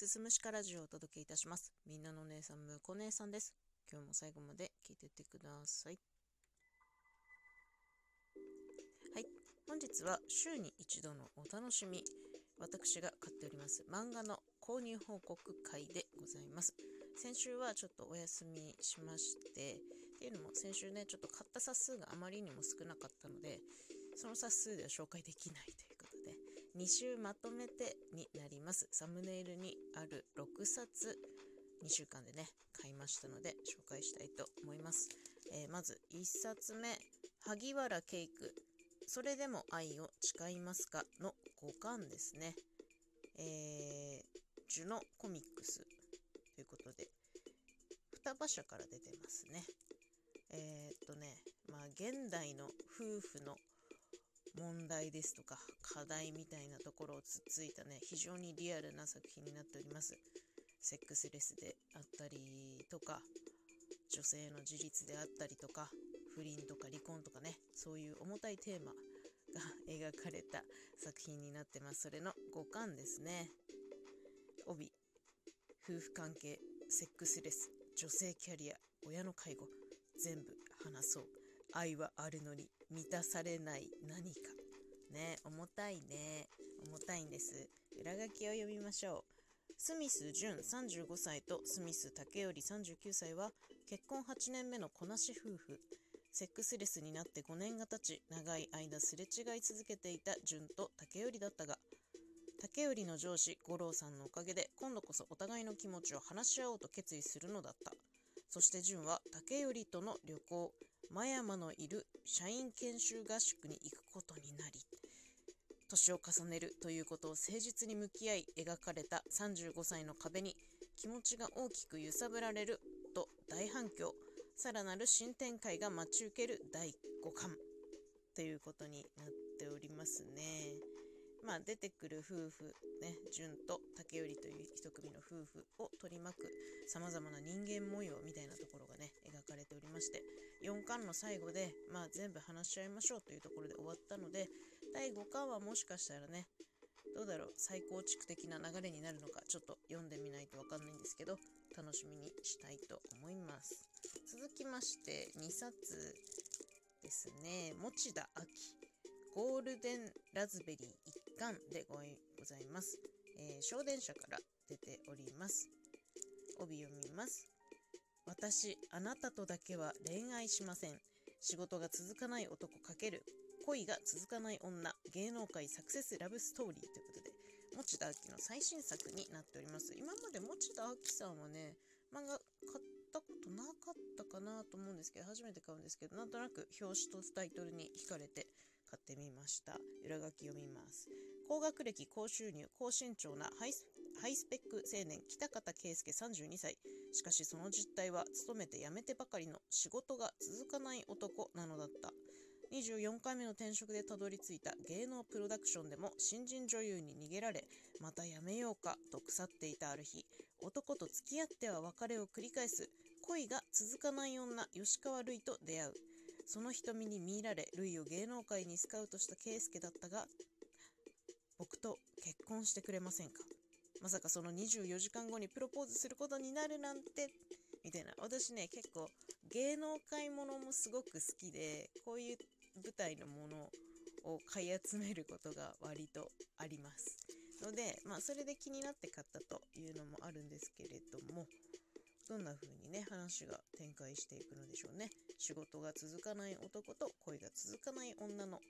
すすむしかラジオをお届けいたします。みんなの姉さん、むこ姉さんです。今日も最後まで聞いてってください。はい。本日は週に一度のお楽しみ。私が買っております漫画の購入報告会でございます。先週はちょっとお休みしまして、っていうのも先週ね、ちょっと買った冊数があまりにも少なかったので、その冊数では紹介できないという、2週まとめてになります。サムネイルにある6冊、2週間でね、買いましたので、紹介したいと思います。えーまず1冊目、萩原ケイク、それでも愛を誓いますか？の5巻ですね。えー、ジュノコミックスということで、双葉社から出てますね。えー、っとね、まあ現代の夫婦の問題ですとか課題みたいなところをつっついたね非常にリアルな作品になっております。セックスレスであったりとか女性の自立であったりとか不倫とか離婚とかねそういう重たいテーマが 描かれた作品になってます。それの5巻ですね。帯夫婦関係セックスレス女性キャリア親の介護全部話そう。愛はあるのに満たされない何か。ね重たいね。重たいんです。裏書きを読みましょう。スミス淳35歳とスミス竹頼39歳は結婚8年目の子なし夫婦。セックスレスになって5年が経ち長い間すれ違い続けていた淳と竹頼だったが竹頼の上司五郎さんのおかげで今度こそお互いの気持ちを話し合おうと決意するのだった。そして淳は竹頼との旅行。真山のいる社員研修合宿に行くことになり年を重ねるということを誠実に向き合い描かれた35歳の壁に気持ちが大きく揺さぶられると大反響さらなる新展開が待ち受ける第5巻ということになっておりますね。まあ出てくる夫婦ね純と竹頼という一組の夫婦を取り巻くさまざまな人間模様みたいなところがね描かれておりまして4巻の最後でまあ全部話し合いましょうというところで終わったので第5巻はもしかしたらねどうだろう再構築的な流れになるのかちょっと読んでみないとわかんないんですけど楽しみにしたいと思います。続きまして2冊ですね。持田明ゴールデンラズベリー一巻でごございます、えー、小電車から出ております。帯読みます。私あなたとだけは恋愛しません。仕事が続かない男×恋が続かない女。芸能界サクセスラブストーリーということで持田明の最新作になっております。今まで持田明さんはね漫画買ったことなかったかなと思うんですけど初めて買うんですけどなんとなく表紙とタイトルに惹かれて買ってみました。裏書き読みます。高学歴高収入高身長なハイスペック青年北方圭介32歳。しかしその実態は勤めて辞めてばかりの仕事が続かない男なのだった。24回目の転職でたどり着いた芸能プロダクションでも新人女優に逃げられまた辞めようかと腐っていたある日男と付き合っては別れを繰り返す。恋が続かない女吉川瑠衣と出会う。その瞳に見入られ瑠衣を芸能界にスカウトした圭介だったが僕と結婚してくれませんか？まさかその24時間後にプロポーズすることになるなんてみたいな。私ね結構芸能界ものもすごく好きでこういう舞台のものを買い集めることが割とあります。のでまあそれで気になって買ったというのもあるんですけれどもどんな風にね話が展開していくのでしょうね。仕事が続かない男と恋が続かない女の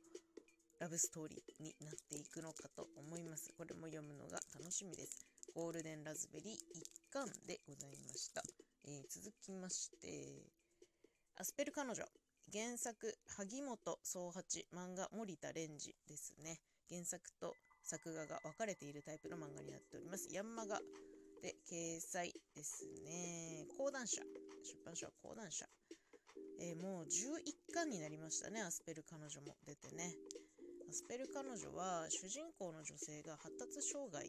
ラブストーリーになっていくのかと思います。これも読むのが楽しみです。ゴールデンラズベリー一巻でございました、えー、続きましてアスペル彼女原作萩本宗八漫画森田蓮司ですね。原作と作画が分かれているタイプの漫画になっております。ヤンマガで掲載ですね。講談社。出版社は講談社、えー、もう11巻になりましたね。アスペル彼女も出てね。スペル彼女は主人公の女性が発達障害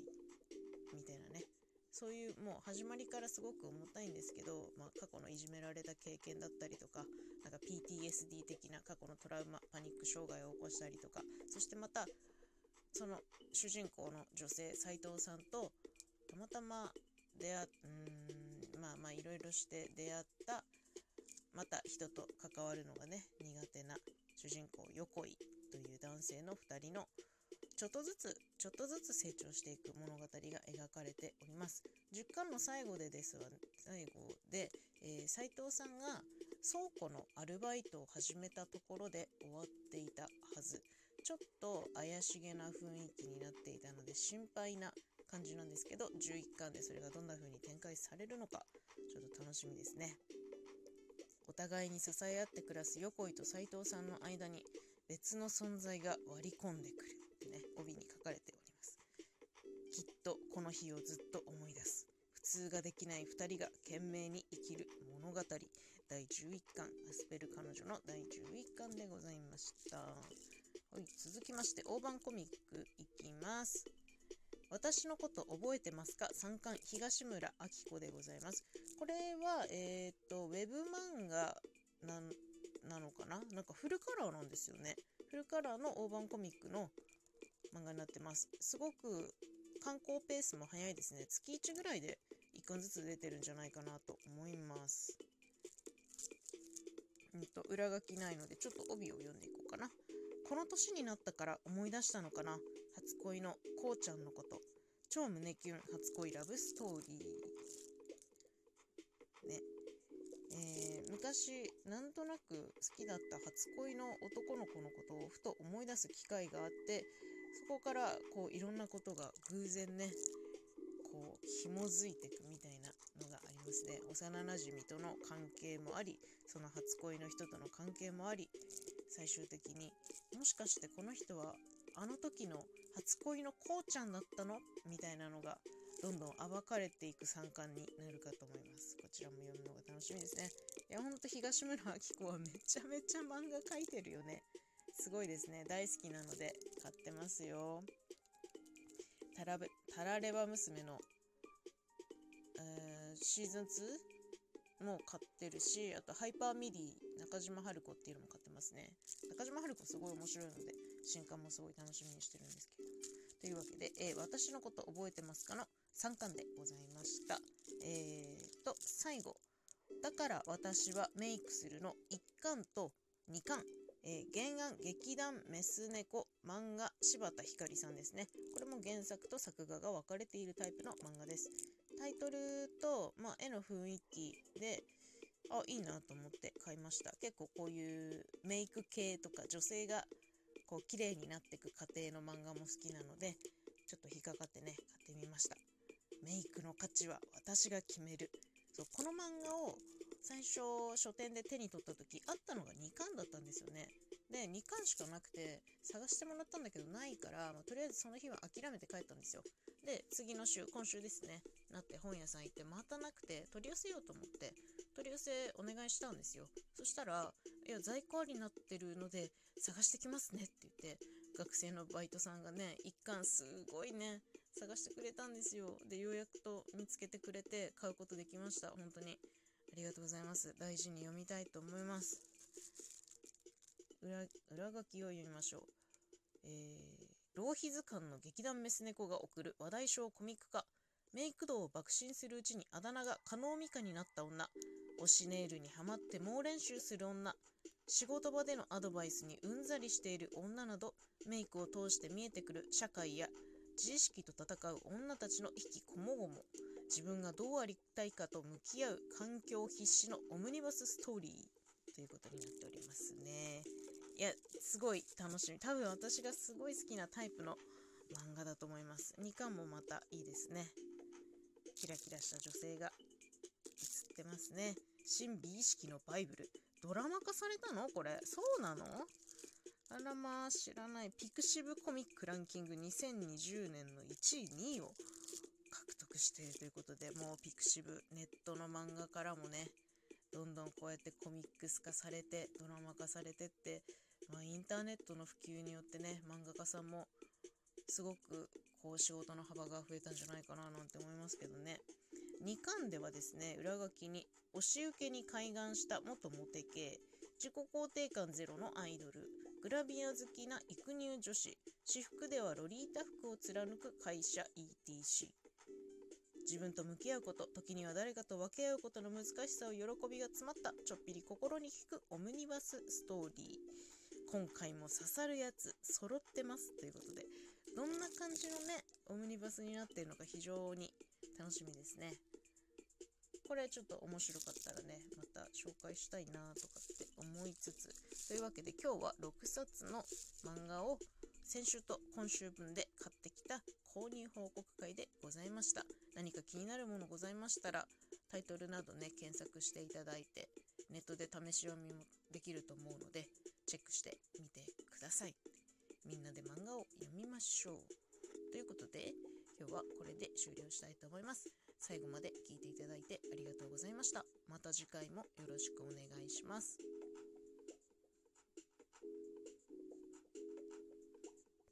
みたいなね。そういうもう始まりからすごく重たいんですけど、まあ、過去のいじめられた経験だったりとかなんか PTSD 的な過去のトラウマパニック障害を起こしたりとかそしてまたその主人公の女性斉藤さんとたまたま出会うんまあまあいろいろして出会ったまた人と関わるのがね苦手な主人公横井。いう男性の2人のちょっとずつちょっとずつ成長していく物語が描かれております。10巻の最後でですわ最後で、えー、斉藤さんが倉庫のアルバイトを始めたところで終わっていたはず。ちょっと怪しげな雰囲気になっていたので心配な感じなんですけど11巻でそれがどんな風に展開されるのかちょっと楽しみですね。お互いに支え合って暮らす横井と斉藤さんの間に別の存在が割り込んでくるってね帯に書かれております。きっとこの日をずっと思い出す。普通ができない2人が懸命に生きる物語。第11巻。アスペル彼女の第11巻でございました。はい続きまして大判コミックいきます。私のこと覚えてますか？三冠東村明子でございます。これは、えっ、ー、と、ウェブ漫画なんなのかな？なんかフルカラーなんですよね。フルカラーの大判コミックの漫画になってます。すごく観光ペースも早いですね。月1ぐらいで1巻ずつ出てるんじゃないかなと思います。うんと、裏書きないので、ちょっと帯を読んでいこうかな。この年になったから思い出したのかな？初恋のこうちゃんのこと超胸キュン初恋ラブストーリーねえー、昔なんとなく好きだった初恋の男の子のことをふと思い出す機会があってそこからこういろんなことが偶然ねこう紐づいてくみたいなのがありますね。幼なじみとの関係もありその初恋の人との関係もあり最終的にもしかしてこの人はあの時の初恋のこうちゃんだったの？みたいなのがどんどん暴かれていく三冠になるかと思います。こちらも読むのが楽しみですね。いや、ほんと東村明子はめちゃめちゃ漫画描いてるよね。すごいですね。大好きなので買ってますよ。タラベタラレバ娘の、えー、シーズン 2? も買ってるし、あとハイパーミディ中島ハルコっていうのも買ってますね。中島ハルコすごい面白いので、新刊もすごい楽しみにしてるんですけど。というわけで、えー、私のこと覚えてますかの3巻でございました。えーと、最後。だから私はメイクするの1巻と2巻。えー、原案劇団メス猫漫画シバタヒカリさんですね。これも原作と作画が分かれているタイプの漫画です。タイトルと、まあ、絵の雰囲気で、あ、いいなと思って買いました。結構こういうメイク系とか女性がこう綺麗になっていく過程の漫画も好きなので、ちょっと引っかかってね、買ってみました。メイクの価値は私が決める。そう、この漫画を最初書店で手に取った時あったのが2巻だったんですよね。で、2巻しかなくて探してもらったんだけどないから、まあ、とりあえずその日は諦めて帰ったんですよ。で、次の週、今週ですね、なって本屋さん行ってまたなくて取り寄せようと思って取り寄せお願いしたんですよ。そしたら、いや、在庫ありになってるので探してきますねって言って、学生のバイトさんがね、一巻すごいね、探してくれたんですよ。で、ようやくと見つけてくれて買うことできました。本当に。ありがとうございます。大事に読みたいと思います。裏、裏書きを読みましょう。えー、浪費図鑑の劇団メス猫が送る話題賞コミック化。メイク道を爆心するうちにあだ名が加納美香になった女。推しネイルにはまって猛練習する女。仕事場でのアドバイスにうんざりしている女など、メイクを通して見えてくる社会や自意識と戦う女たちの意気こもごも。自分がどうありたいかと向き合う環境必至のオムニバスストーリーということになっておりますね。いや、すごい楽しみ。多分私がすごい好きなタイプの漫画だと思います。2巻もまたいいですね。キラキラした女性が映ってますね。新美意識のバイブル。ドラマ化されたの？これ。そうなの？あらまあ、知らない。ピクシブコミックランキング2020年の1位、2位を獲得しているということで、もうピクシブ、ネットの漫画からもね、どんどんこうやってコミックス化されて、ドラマ化されてって、まあ、インターネットの普及によってね、漫画家さんもすごくこう仕事の幅が増えたんじゃないかななんて思いますけどね。2巻ではですね、裏書きに、押し受けに開眼した元モテ系、自己肯定感ゼロのアイドル、グラビア好きな育乳女子、私服ではロリータ服を貫く会社 ETC。自分と向き合うこと時には誰かと分け合うことの難しさを喜びが詰まったちょっぴり心に効くオムニバスストーリー。今回も刺さるやつ揃ってますということでどんな感じのねオムニバスになっているのか非常に楽しみですね。これちょっと面白かったらねまた紹介したいなとかって思いつつ。というわけで今日は6冊の漫画を先週と今週分で買ってきた購入報告会でございました。何か気になるものございましたらタイトルなどね検索していただいてネットで試し読みもできると思うのでチェックしてみてください。みんなで漫画を読みましょう。ということで今日はこれで終了したいと思います。最後まで聞いていただいてありがとうございました。また次回もよろしくお願いします。